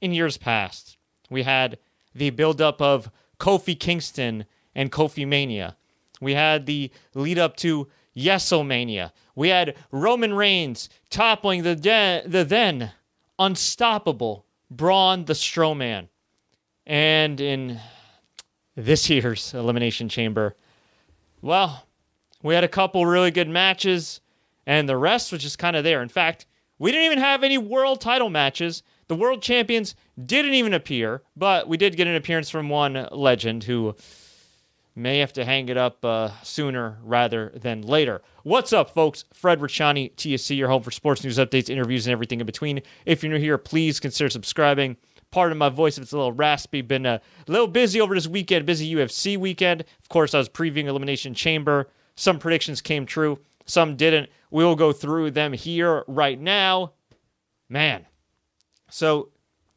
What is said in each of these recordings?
in years past. We had the buildup of Kofi Kingston and Kofi Mania. We had the lead up to Yesomania. We had Roman Reigns toppling the, de- the then unstoppable Braun the Strowman. And in this year's Elimination Chamber, well, we had a couple really good matches, and the rest was just kind of there. In fact, we didn't even have any world title matches. The world champions didn't even appear, but we did get an appearance from one legend who may have to hang it up uh, sooner rather than later. What's up, folks? Fred Ricciani, TSC, your home for sports news updates, interviews, and everything in between. If you're new here, please consider subscribing. Pardon my voice if it's a little raspy. Been a little busy over this weekend, busy UFC weekend. Of course, I was previewing Elimination Chamber. Some predictions came true, some didn't. We'll go through them here right now. Man. So,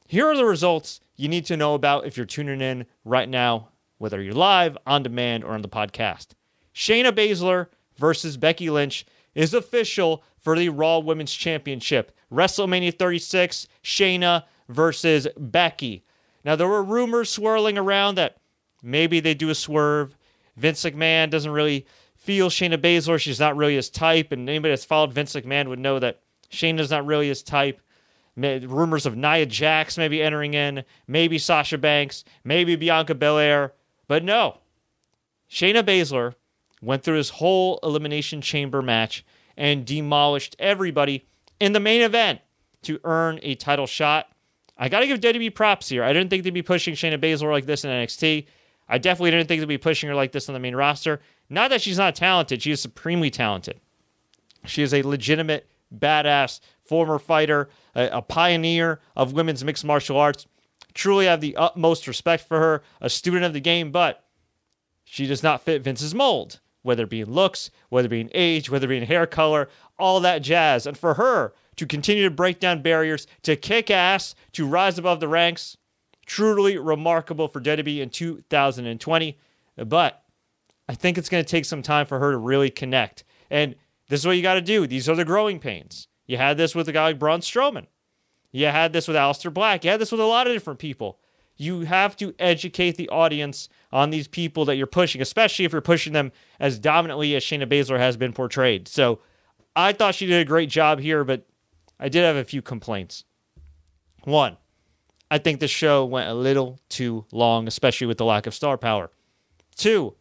here are the results you need to know about if you're tuning in right now, whether you're live, on demand, or on the podcast. Shayna Baszler versus Becky Lynch is official for the Raw Women's Championship. WrestleMania 36, Shayna versus Becky. Now, there were rumors swirling around that maybe they do a swerve. Vince McMahon doesn't really feel Shayna Baszler. She's not really his type. And anybody that's followed Vince McMahon would know that Shayna's not really his type. Rumors of Nia Jax maybe entering in, maybe Sasha Banks, maybe Bianca Belair. But no, Shayna Baszler went through his whole Elimination Chamber match and demolished everybody in the main event to earn a title shot. I got to give WWE props here. I didn't think they'd be pushing Shayna Baszler like this in NXT. I definitely didn't think they'd be pushing her like this on the main roster. Not that she's not talented, she is supremely talented. She is a legitimate, badass former fighter, a, a pioneer of women's mixed martial arts. Truly have the utmost respect for her, a student of the game, but she does not fit Vince's mold, whether it be in looks, whether it be in age, whether it be in hair color, all that jazz. And for her to continue to break down barriers, to kick ass, to rise above the ranks, truly remarkable for WWE in 2020. But I think it's going to take some time for her to really connect. And this is what you got to do. These are the growing pains. You had this with a guy like Braun Strowman. You had this with Aleister Black. You had this with a lot of different people. You have to educate the audience on these people that you're pushing, especially if you're pushing them as dominantly as Shayna Baszler has been portrayed. So I thought she did a great job here, but I did have a few complaints. One, I think the show went a little too long, especially with the lack of star power. Two,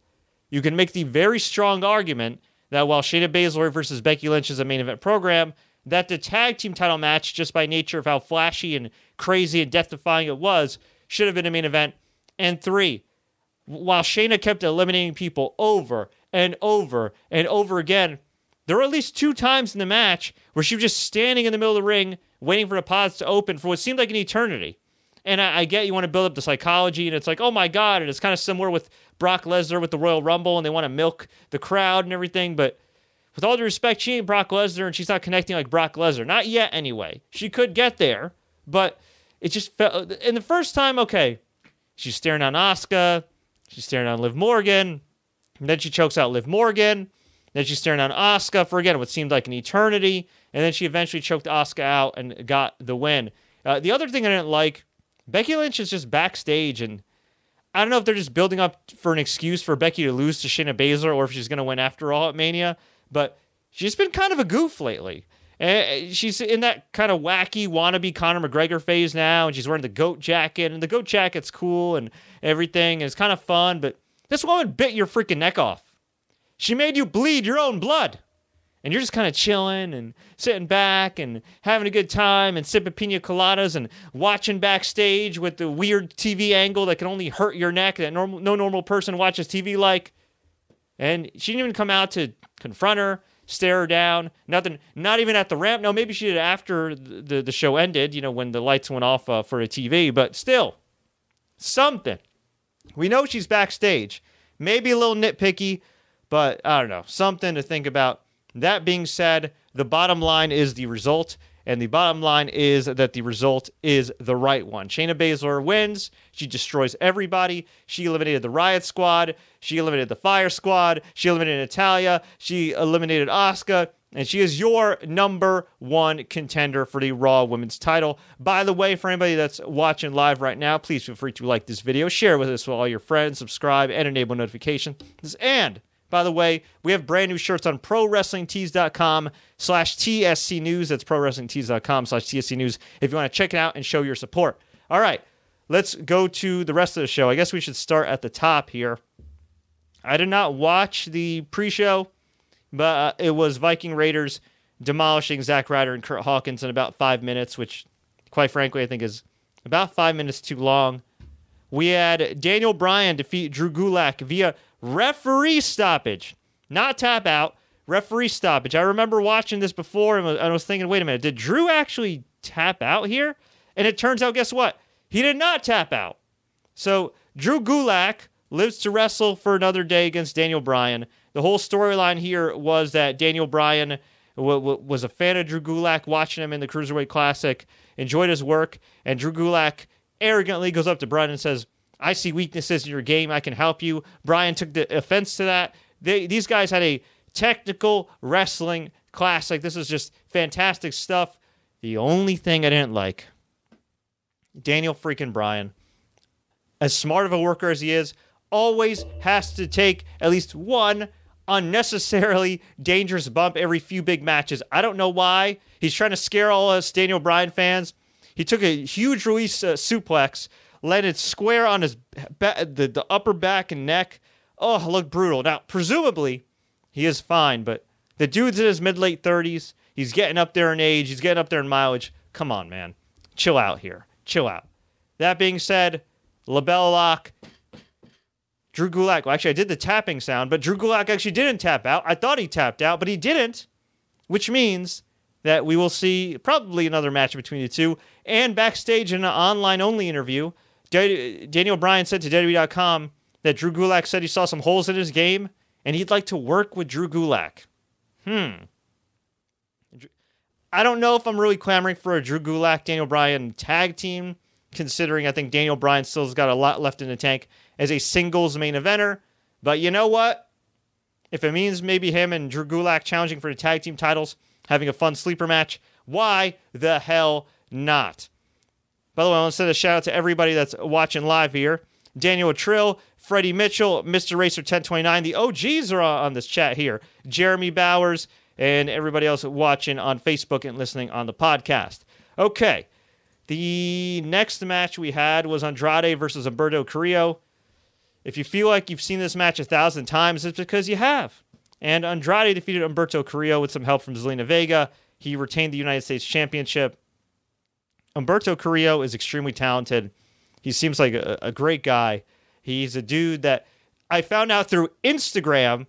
you can make the very strong argument that while Shayna Baszler versus Becky Lynch is a main event program, that the tag team title match, just by nature of how flashy and crazy and death defying it was, should have been a main event. And three, while Shayna kept eliminating people over and over and over again, there were at least two times in the match where she was just standing in the middle of the ring waiting for the pods to open for what seemed like an eternity. And I, I get you want to build up the psychology, and it's like, oh my God. And it's kind of similar with Brock Lesnar with the Royal Rumble, and they want to milk the crowd and everything. But with all due respect, she ain't Brock Lesnar, and she's not connecting like Brock Lesnar. Not yet, anyway. She could get there, but it just felt. And the first time, okay, she's staring on Asuka, she's staring on Liv Morgan, and then she chokes out Liv Morgan. Then she's staring on Asuka for again what seemed like an eternity, and then she eventually choked Asuka out and got the win. Uh, the other thing I didn't like, Becky Lynch is just backstage, and I don't know if they're just building up for an excuse for Becky to lose to Shayna Baszler, or if she's going to win after all at Mania. But she's been kind of a goof lately. And uh, she's in that kind of wacky wannabe Conor McGregor phase now, and she's wearing the goat jacket, and the goat jacket's cool and everything, and it's kind of fun. But this woman bit your freaking neck off. She made you bleed your own blood. And you're just kind of chilling and sitting back and having a good time and sipping pina coladas and watching backstage with the weird TV angle that can only hurt your neck that normal, no normal person watches TV like. And she didn't even come out to confront her, stare her down, nothing, not even at the ramp. No, maybe she did after the, the, show ended, you know, when the lights went off uh, for a TV, but still, something. We know she's backstage. Maybe a little nitpicky, but I don't know, something to think about. That being said, the bottom line is the result. And the bottom line is that the result is the right one. Shayna Baszler wins. She destroys everybody. She eliminated the Riot Squad. She eliminated the Fire Squad. She eliminated Natalya. She eliminated Asuka. and she is your number one contender for the Raw Women's title. By the way, for anybody that's watching live right now, please feel free to like this video, share with us with all your friends, subscribe, and enable notifications. And by the way, we have brand new shirts on ProWrestlingTees.com slash TSC News. That's ProWrestlingTees.com slash TSC News if you want to check it out and show your support. All right, let's go to the rest of the show. I guess we should start at the top here. I did not watch the pre-show, but uh, it was Viking Raiders demolishing Zack Ryder and Kurt Hawkins in about five minutes, which, quite frankly, I think is about five minutes too long. We had Daniel Bryan defeat Drew Gulak via referee stoppage, not tap out, referee stoppage. I remember watching this before and I was thinking, wait a minute, did Drew actually tap out here? And it turns out, guess what? He did not tap out. So Drew Gulak lives to wrestle for another day against Daniel Bryan. The whole storyline here was that Daniel Bryan w- w- was a fan of Drew Gulak, watching him in the Cruiserweight Classic, enjoyed his work, and Drew Gulak arrogantly goes up to Bryan and says, I see weaknesses in your game. I can help you. Bryan took the offense to that. They, these guys had a technical wrestling class. Like, this is just fantastic stuff. The only thing I didn't like Daniel freaking Bryan, as smart of a worker as he is, always has to take at least one unnecessarily dangerous bump every few big matches. I don't know why. He's trying to scare all us Daniel Bryan fans. He took a huge Ruiz uh, suplex landed square on his ba- the, the upper back and neck. Oh, looked brutal. Now, presumably, he is fine, but the dude's in his mid late 30s. He's getting up there in age. He's getting up there in mileage. Come on, man. Chill out here. Chill out. That being said, LeBell lock. Drew Gulak. Well, actually, I did the tapping sound, but Drew Gulak actually didn't tap out. I thought he tapped out, but he didn't, which means that we will see probably another match between the two. And backstage in an online only interview, Daniel Bryan said to WWE.com that Drew Gulak said he saw some holes in his game and he'd like to work with Drew Gulak. Hmm. I don't know if I'm really clamoring for a Drew Gulak Daniel Bryan tag team, considering I think Daniel Bryan still's got a lot left in the tank as a singles main eventer. But you know what? If it means maybe him and Drew Gulak challenging for the tag team titles, having a fun sleeper match, why the hell not? By the way, I want to send a shout out to everybody that's watching live here. Daniel Trill, Freddie Mitchell, Mr. Racer 1029. The OGs are on this chat here. Jeremy Bowers, and everybody else watching on Facebook and listening on the podcast. Okay. The next match we had was Andrade versus Humberto Carrillo. If you feel like you've seen this match a thousand times, it's because you have. And Andrade defeated Humberto Carrillo with some help from Zelina Vega. He retained the United States Championship. Humberto Carrillo is extremely talented. He seems like a, a great guy. He's a dude that I found out through Instagram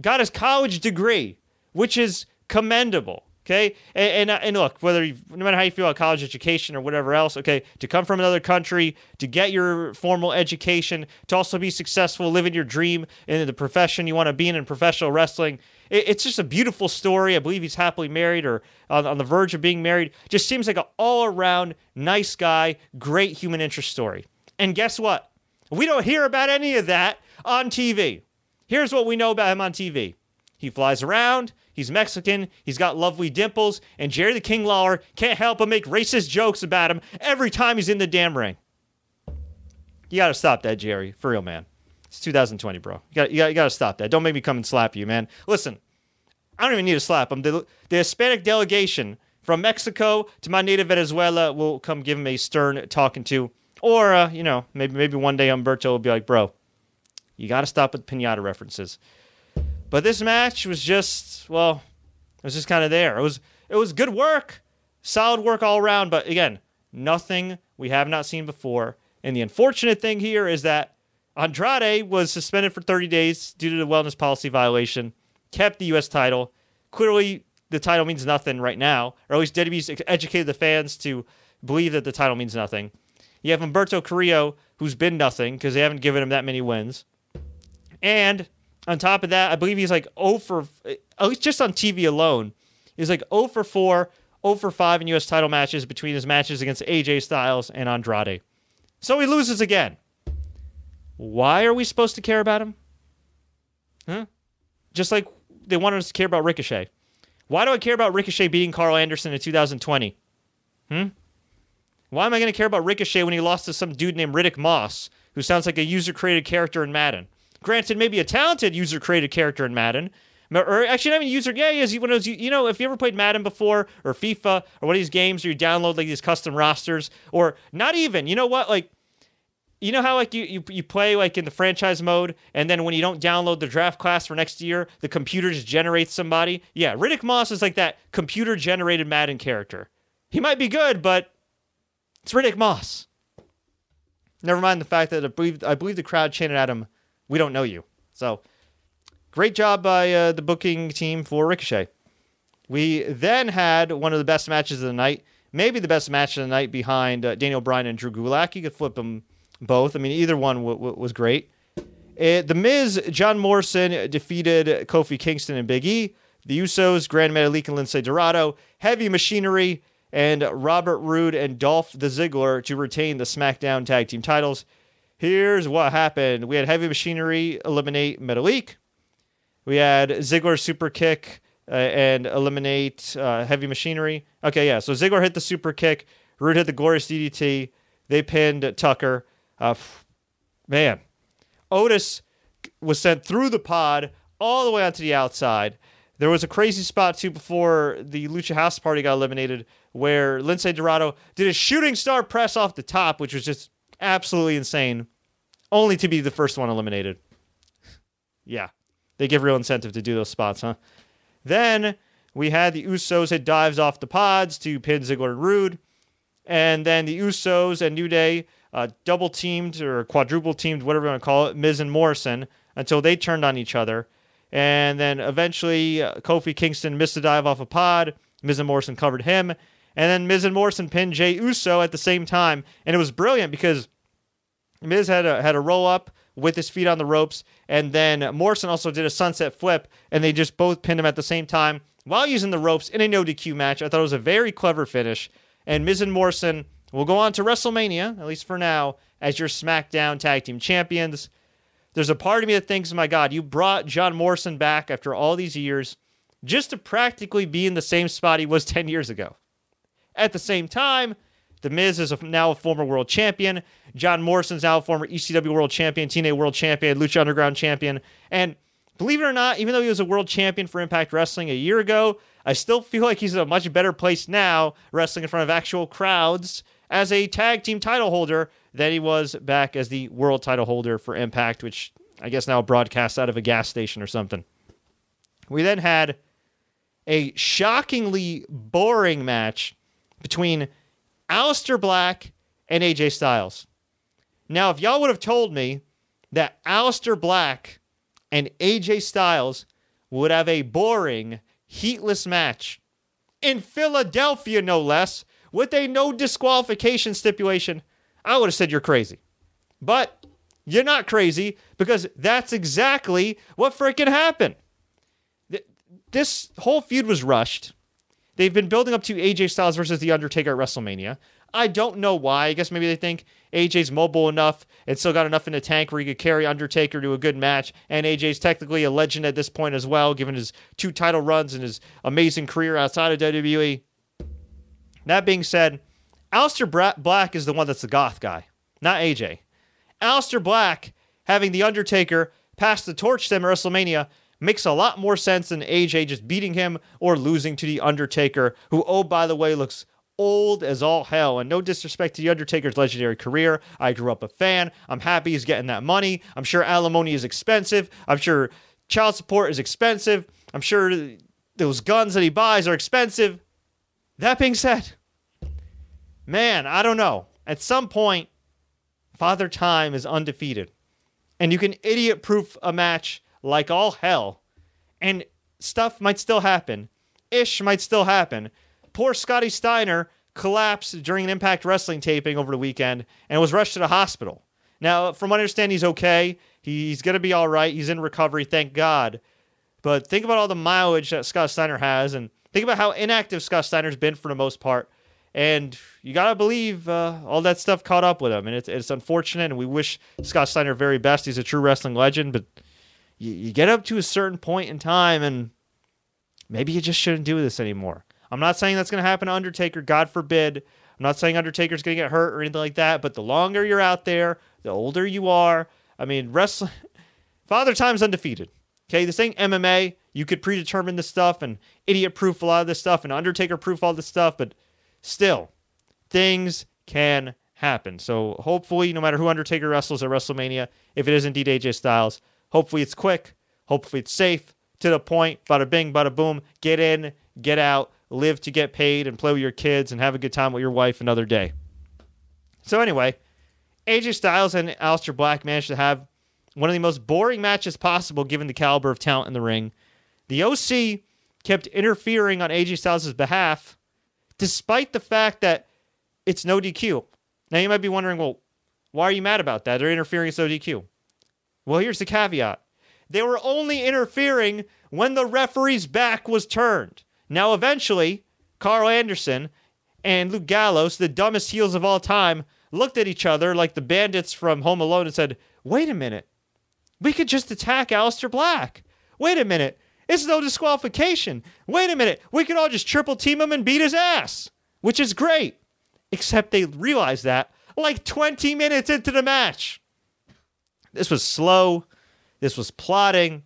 got his college degree, which is commendable. Okay, and, and, and look, whether you, no matter how you feel about college education or whatever else, okay, to come from another country, to get your formal education, to also be successful, living your dream in the profession you want to be in in professional wrestling, it's just a beautiful story. I believe he's happily married or on, on the verge of being married. Just seems like an all around nice guy, great human interest story. And guess what? We don't hear about any of that on TV. Here's what we know about him on TV. He flies around. He's Mexican. He's got lovely dimples. And Jerry the King Lawler can't help but make racist jokes about him every time he's in the damn ring. You got to stop that, Jerry. For real, man. It's 2020, bro. You got you got to stop that. Don't make me come and slap you, man. Listen, I don't even need to slap him. The, the Hispanic delegation from Mexico to my native Venezuela will come give him a stern talking to. Or, uh, you know, maybe maybe one day Humberto will be like, bro, you got to stop with the pinata references. But this match was just, well, it was just kind of there. It was it was good work, solid work all around. But again, nothing we have not seen before. And the unfortunate thing here is that Andrade was suspended for 30 days due to the wellness policy violation, kept the U.S. title. Clearly, the title means nothing right now, or at least WWE's educated the fans to believe that the title means nothing. You have Humberto Carrillo, who's been nothing because they haven't given him that many wins. And on top of that, I believe he's like 0 for, at least just on TV alone, he's like 0 for 4, 0 for 5 in U.S. title matches between his matches against AJ Styles and Andrade. So he loses again. Why are we supposed to care about him? Huh? Just like they wanted us to care about Ricochet. Why do I care about Ricochet beating Karl Anderson in 2020? Hmm? Why am I going to care about Ricochet when he lost to some dude named Riddick Moss, who sounds like a user created character in Madden? Granted, maybe a talented user created character in Madden. Or actually, not even user. Yeah, he is. Of those, you know, if you ever played Madden before, or FIFA, or one of these games where you download like these custom rosters, or not even, you know what, like you know how like you, you you play like in the franchise mode and then when you don't download the draft class for next year the computer just generates somebody? Yeah riddick moss is like that computer generated madden character. He might be good but it's riddick moss. Never mind the fact that i believe, I believe the crowd chanted at him we don't know you. So great job by uh, the booking team for ricochet. We then had one of the best matches of the night maybe the best match of the night behind uh, daniel bryan and drew gulak. You could flip them both. I mean, either one w- w- was great. It, the Miz, John Morrison defeated Kofi Kingston and Big E. The Usos, Grand Metalik and Lince Dorado, Heavy Machinery, and Robert Roode and Dolph the Ziggler to retain the SmackDown Tag Team titles. Here's what happened. We had Heavy Machinery eliminate Metalik. We had Ziggler super kick uh, and eliminate uh, Heavy Machinery. Okay, yeah. So Ziggler hit the super kick. Roode hit the glorious DDT. They pinned Tucker. Uh, man, Otis was sent through the pod all the way onto the outside. There was a crazy spot too before the Lucha House Party got eliminated, where Lince Dorado did a shooting star press off the top, which was just absolutely insane, only to be the first one eliminated. yeah, they give real incentive to do those spots, huh? Then we had the Usos hit dives off the pods to pin Ziggler and Roode, and then the Usos and New Day uh, double teamed or quadruple teamed, whatever you want to call it, Miz and Morrison until they turned on each other. And then eventually, uh, Kofi Kingston missed a dive off a pod. Miz and Morrison covered him. And then Miz and Morrison pinned Jay Uso at the same time. And it was brilliant because Miz had a, had a roll up with his feet on the ropes. And then Morrison also did a sunset flip. And they just both pinned him at the same time while using the ropes in a no DQ match. I thought it was a very clever finish. And Miz and Morrison will go on to WrestleMania, at least for now, as your SmackDown Tag Team Champions. There's a part of me that thinks, my God, you brought John Morrison back after all these years just to practically be in the same spot he was 10 years ago. At the same time, The Miz is a, now a former world champion. John Morrison's now a former ECW world champion, TNA world champion, Lucha Underground champion. And believe it or not, even though he was a world champion for Impact Wrestling a year ago, I still feel like he's in a much better place now, wrestling in front of actual crowds as a tag team title holder than he was back as the world title holder for Impact, which I guess now broadcasts out of a gas station or something. We then had a shockingly boring match between Aleister Black and AJ Styles. Now, if y'all would have told me that Aleister Black and AJ Styles would have a boring, heatless match in Philadelphia, no less, with a no disqualification stipulation, I would have said you're crazy. But you're not crazy because that's exactly what freaking happened. This whole feud was rushed. They've been building up to AJ Styles versus The Undertaker at WrestleMania. I don't know why. I guess maybe they think AJ's mobile enough and still got enough in the tank where he could carry Undertaker to a good match. And AJ's technically a legend at this point as well, given his two title runs and his amazing career outside of WWE. That being said, Aleister Black is the one that's the goth guy, not AJ. Aleister Black having The Undertaker pass the torch to him at WrestleMania makes a lot more sense than AJ just beating him or losing to The Undertaker, who, oh, by the way, looks old as all hell. And no disrespect to The Undertaker's legendary career. I grew up a fan. I'm happy he's getting that money. I'm sure alimony is expensive. I'm sure child support is expensive. I'm sure those guns that he buys are expensive. That being said, man, I don't know. At some point, Father Time is undefeated. And you can idiot proof a match like all hell. And stuff might still happen. Ish might still happen. Poor Scotty Steiner collapsed during an Impact Wrestling taping over the weekend and was rushed to the hospital. Now, from what I understand, he's okay. He's going to be all right. He's in recovery, thank God. But think about all the mileage that Scott Steiner has and Think about how inactive Scott Steiner's been for the most part. And you got to believe uh, all that stuff caught up with him. And it's, it's unfortunate. And we wish Scott Steiner very best. He's a true wrestling legend. But you, you get up to a certain point in time and maybe you just shouldn't do this anymore. I'm not saying that's going to happen to Undertaker, God forbid. I'm not saying Undertaker's going to get hurt or anything like that, but the longer you're out there, the older you are. I mean, wrestling, Father Time's undefeated. Okay, this ain't MMA. You could predetermine this stuff and idiot proof a lot of this stuff and Undertaker proof all this stuff, but still, things can happen. So hopefully, no matter who Undertaker wrestles at WrestleMania, if it is indeed AJ Styles, hopefully it's quick, hopefully it's safe, to the point, bada bing, bada boom, get in, get out, live to get paid, and play with your kids and have a good time with your wife another day. So anyway, AJ Styles and Aleister Black managed to have one of the most boring matches possible given the caliber of talent in the ring. The OC kept interfering on AJ Styles' behalf, despite the fact that it's no DQ. Now you might be wondering, well, why are you mad about that? They're interfering, no DQ. Well, here's the caveat. They were only interfering when the referee's back was turned. Now, eventually, Karl Anderson and Luke Gallows, the dumbest heels of all time, looked at each other like the bandits from Home Alone and said, Wait a minute. We could just attack Aleister Black. Wait a minute. It's no disqualification. Wait a minute. We could all just triple team him and beat his ass, which is great. Except they realized that like 20 minutes into the match. This was slow. This was plotting.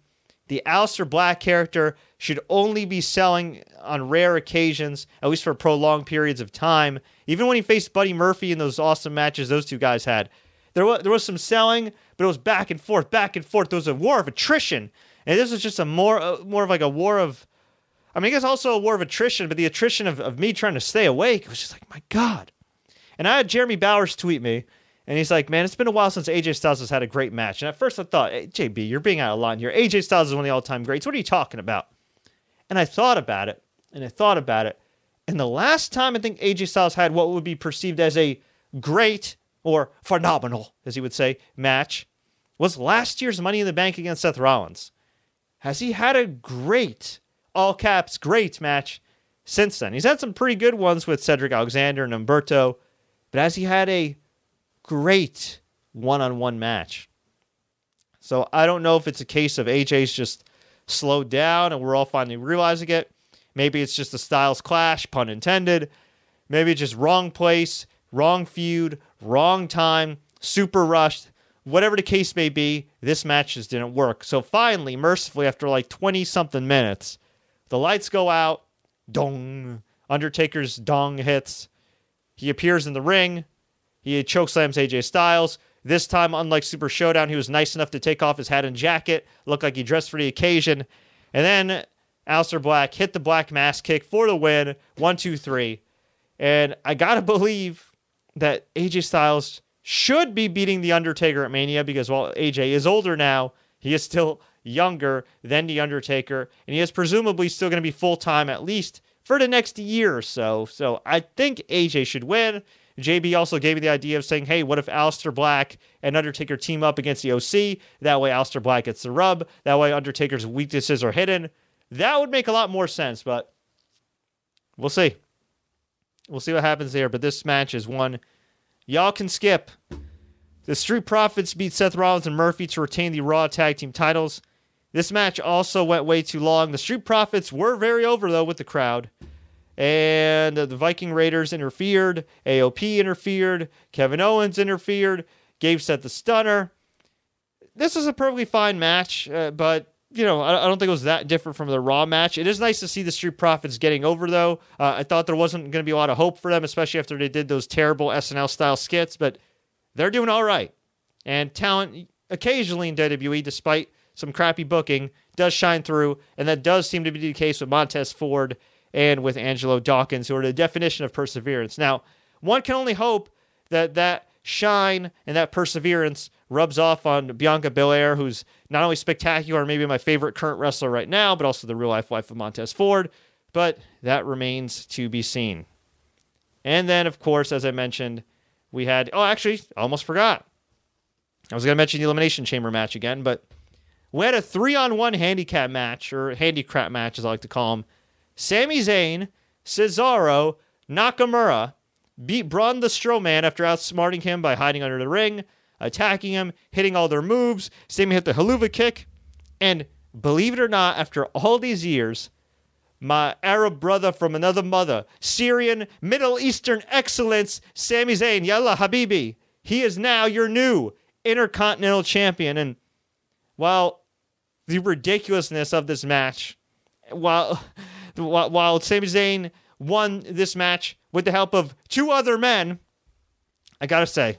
The Aleister Black character should only be selling on rare occasions, at least for prolonged periods of time. Even when he faced Buddy Murphy in those awesome matches those two guys had, there was, there was some selling, but it was back and forth, back and forth. There was a war of attrition, and this was just a more uh, more of like a war of, I mean, I guess also a war of attrition, but the attrition of, of me trying to stay awake. Was just like, my God. And I had Jeremy Bowers tweet me and he's like, man, it's been a while since AJ Styles has had a great match. And at first I thought, hey, JB, you're being out of line here. AJ Styles is one of the all time greats. What are you talking about? And I thought about it, and I thought about it. And the last time I think AJ Styles had what would be perceived as a great or phenomenal, as he would say, match was last year's Money in the Bank against Seth Rollins. Has he had a great, all caps, great match since then? He's had some pretty good ones with Cedric Alexander and Humberto, but has he had a great one on one match. So I don't know if it's a case of AJ's just slowed down and we're all finally realizing it. Maybe it's just a styles clash, pun intended. Maybe it's just wrong place, wrong feud, wrong time, super rushed. Whatever the case may be, this match just didn't work. So finally, mercifully, after like 20 something minutes, the lights go out. Dong. Undertaker's dong hits. He appears in the ring. He chokeslams AJ Styles. This time, unlike Super Showdown, he was nice enough to take off his hat and jacket, look like he dressed for the occasion. And then Aleister Black hit the black mass kick for the win. One, two, three. And I gotta believe that AJ Styles should be beating The Undertaker at Mania because while AJ is older now, he is still younger than The Undertaker. And he is presumably still going to be full time at least for the next year or so. So I think AJ should win. JB also gave me the idea of saying, hey, what if Aleister Black and Undertaker team up against the OC? That way, Aleister Black gets the rub. That way, Undertaker's weaknesses are hidden. That would make a lot more sense, but we'll see. We'll see what happens there. But this match is one y'all can skip. The Street Profits beat Seth Rollins and Murphy to retain the Raw Tag Team titles. This match also went way too long. The Street Profits were very over, though, with the crowd and the Viking Raiders interfered. AOP interfered. Kevin Owens interfered. Gave Seth the stunner. This was a perfectly fine match, uh, but you know, I, I, don't think it was that different from the Raw match. It is nice to see the Street Profits getting over, though. Uh, I thought there wasn't going to be a lot of hope for them, especially after they did those terrible SNL style skits, but they're doing all right. And talent occasionally in WWE, despite some crappy booking, does shine through, and that does seem to be the case with Montez Ford and with Angelo Dawkins, who are the definition of perseverance. Now, one can only hope that that shine and that perseverance rubs off on Bianca Belair, who's not only spectacular, maybe my favorite current wrestler right now, but also the real life wife of Montez Ford. But that remains to be seen. And then, of course, as I mentioned, we had, oh, actually, almost forgot. I was going to mention the Elimination Chamber match again, but we had a three on one handicap match, or handicap match, as I like to call them, Sami Zayn, Cesaro, Nakamura beat Braun the Strowman after outsmarting him by hiding under the ring, attacking him, hitting all their moves. Sami hit the Helluva kick. And believe it or not, after all these years, my Arab brother from another mother, Syrian, Middle Eastern excellence, Sami Zayn, Yalla Habibi. He is now your new Intercontinental Champion. And while the ridiculousness of this match, while while, while Sami Zayn won this match with the help of two other men, I gotta say,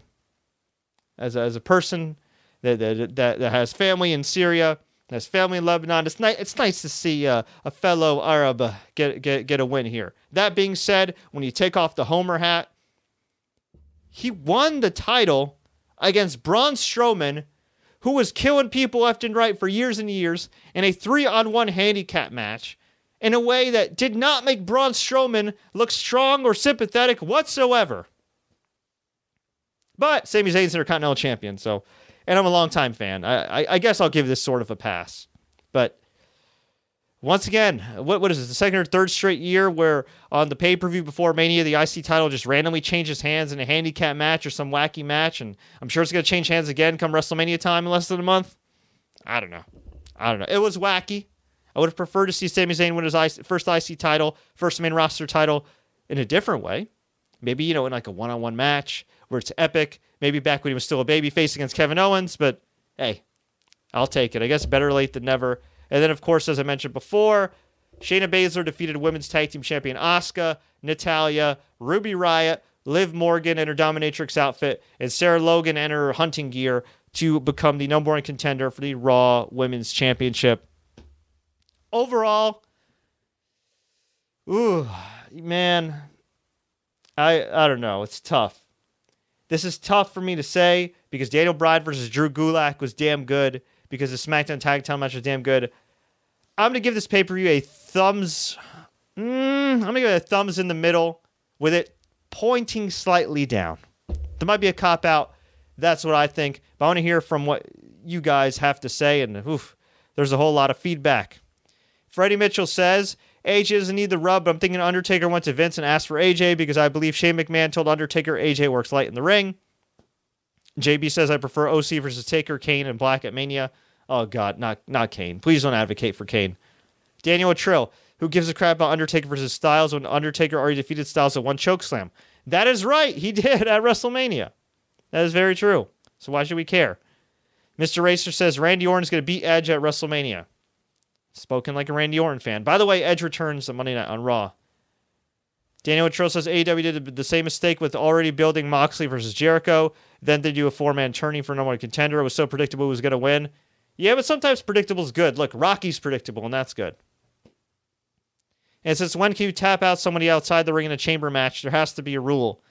as a, as a person that, that that has family in Syria, has family in Lebanon, it's nice. It's nice to see uh, a fellow Arab uh, get get get a win here. That being said, when you take off the Homer hat, he won the title against Braun Strowman, who was killing people left and right for years and years in a three-on-one handicap match in a way that did not make Braun Strowman look strong or sympathetic whatsoever. But Sami Zayn's Intercontinental Champion, so, and I'm a longtime fan. I, I, I guess I'll give this sort of a pass. But once again, what what is this? The second or third straight year where on the pay per view before Mania, the IC title just randomly changes hands in a handicap match or some wacky match, and I'm sure it's gonna change hands again come WrestleMania time in less than a month. I don't know. I don't know. It was wacky. I would have preferred to see Sami Zayn win his first IC title, first main roster title, in a different way. Maybe you know in like a one on one match where it's epic. Maybe back when he was still a baby face against Kevin Owens, but hey, I'll take it. I guess better late than never. And then, of course, as I mentioned before, Shayna Baszler defeated women's tag team champion Asuka, Natalya, Ruby Riot, Liv Morgan in her dominatrix outfit, and Sarah Logan in her hunting gear to become the number one contender for the Raw Women's Championship. Overall, ooh, man, I I don't know. It's tough. This is tough for me to say because Daniel Bryan versus Drew Gulak was damn good because the SmackDown Tag Title match was damn good. I'm gonna give this pay per view a thumbs. Mm, I'm gonna give it a thumbs in the middle with it pointing slightly down. There might be a cop out. That's what I think. But I want to hear from what you guys have to say. And oof, there's a whole lot of feedback. Freddie Mitchell says AJ doesn't need the rub, but I'm thinking Undertaker went to Vince and asked for AJ because I believe Shane McMahon told Undertaker AJ works light in the ring. JB says I prefer OC versus Taker, Kane, and Black at Mania. Oh God, not not Kane. Please don't advocate for Kane. Daniel Trill, who gives a crap about Undertaker versus Styles when Undertaker already defeated Styles at one choke slam. That is right, he did at WrestleMania. That is very true. So why should we care? Mr. Racer says Randy Orton is going to beat Edge at WrestleMania. Spoken like a Randy Orton fan. By the way, Edge returns on Monday night on Raw. Daniel Trill says AEW did the same mistake with already building Moxley versus Jericho. Then they do a four man turning for number one contender. It was so predictable who was going to win. Yeah, but sometimes predictable is good. Look, Rocky's predictable, and that's good. And since when can you tap out somebody outside the ring in a chamber match? There has to be a rule.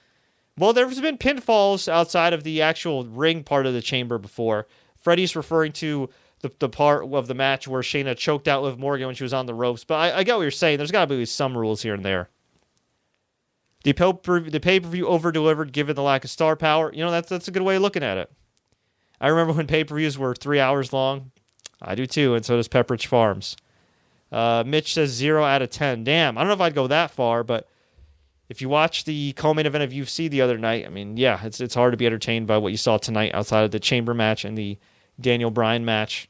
Well, there's been pinfalls outside of the actual ring part of the chamber before. Freddie's referring to the, the part of the match where Shayna choked out Liv Morgan when she was on the ropes. But I, I get what you're saying. There's got to be some rules here and there. The pay per view over delivered given the lack of star power. You know, that's, that's a good way of looking at it. I remember when pay per views were three hours long. I do too, and so does Pepperidge Farms. Uh, Mitch says zero out of 10. Damn, I don't know if I'd go that far, but if you watch the co main event of UFC the other night, I mean, yeah, it's, it's hard to be entertained by what you saw tonight outside of the chamber match and the Daniel Bryan match.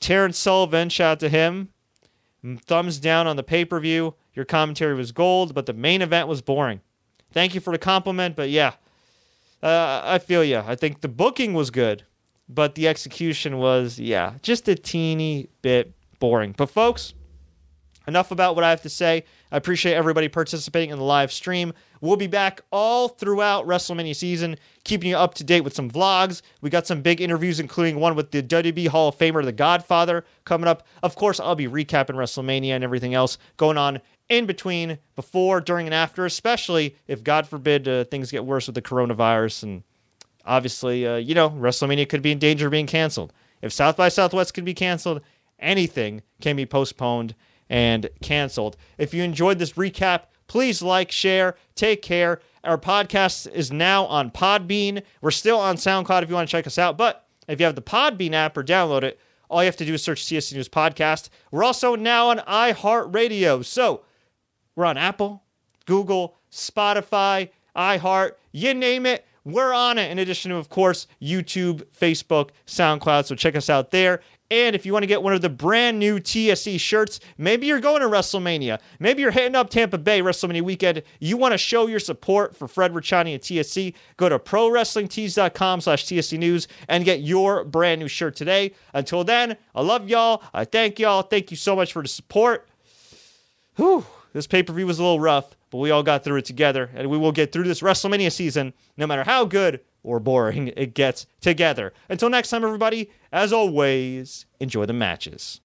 Terrence Sullivan, shout out to him. Thumbs down on the pay per view. Your commentary was gold, but the main event was boring. Thank you for the compliment, but yeah, uh, I feel you. I think the booking was good, but the execution was, yeah, just a teeny bit boring. But folks, enough about what I have to say. I appreciate everybody participating in the live stream. We'll be back all throughout WrestleMania season, keeping you up to date with some vlogs. We got some big interviews, including one with the WWE Hall of Famer, The Godfather, coming up. Of course, I'll be recapping WrestleMania and everything else going on in between, before, during, and after, especially if, God forbid, uh, things get worse with the coronavirus. And obviously, uh, you know, WrestleMania could be in danger of being canceled. If South by Southwest could be canceled, anything can be postponed and canceled. If you enjoyed this recap, please like, share, take care. Our podcast is now on Podbean. We're still on SoundCloud if you want to check us out. But if you have the Podbean app or download it, all you have to do is search CSC News Podcast. We're also now on iHeartRadio. So we're on Apple, Google, Spotify, iHeart, you name it. we're on it in addition to, of course, YouTube, Facebook, SoundCloud. So check us out there. And if you want to get one of the brand new TSE shirts, maybe you're going to WrestleMania. Maybe you're hitting up Tampa Bay WrestleMania weekend. You want to show your support for Fred Ricciani and TSE. Go to ProWrestlingTees.com slash TSE News and get your brand new shirt today. Until then, I love y'all. I thank y'all. Thank you so much for the support. Whew, this pay-per-view was a little rough, but we all got through it together. And we will get through this WrestleMania season no matter how good or boring it gets together. Until next time, everybody, as always, enjoy the matches.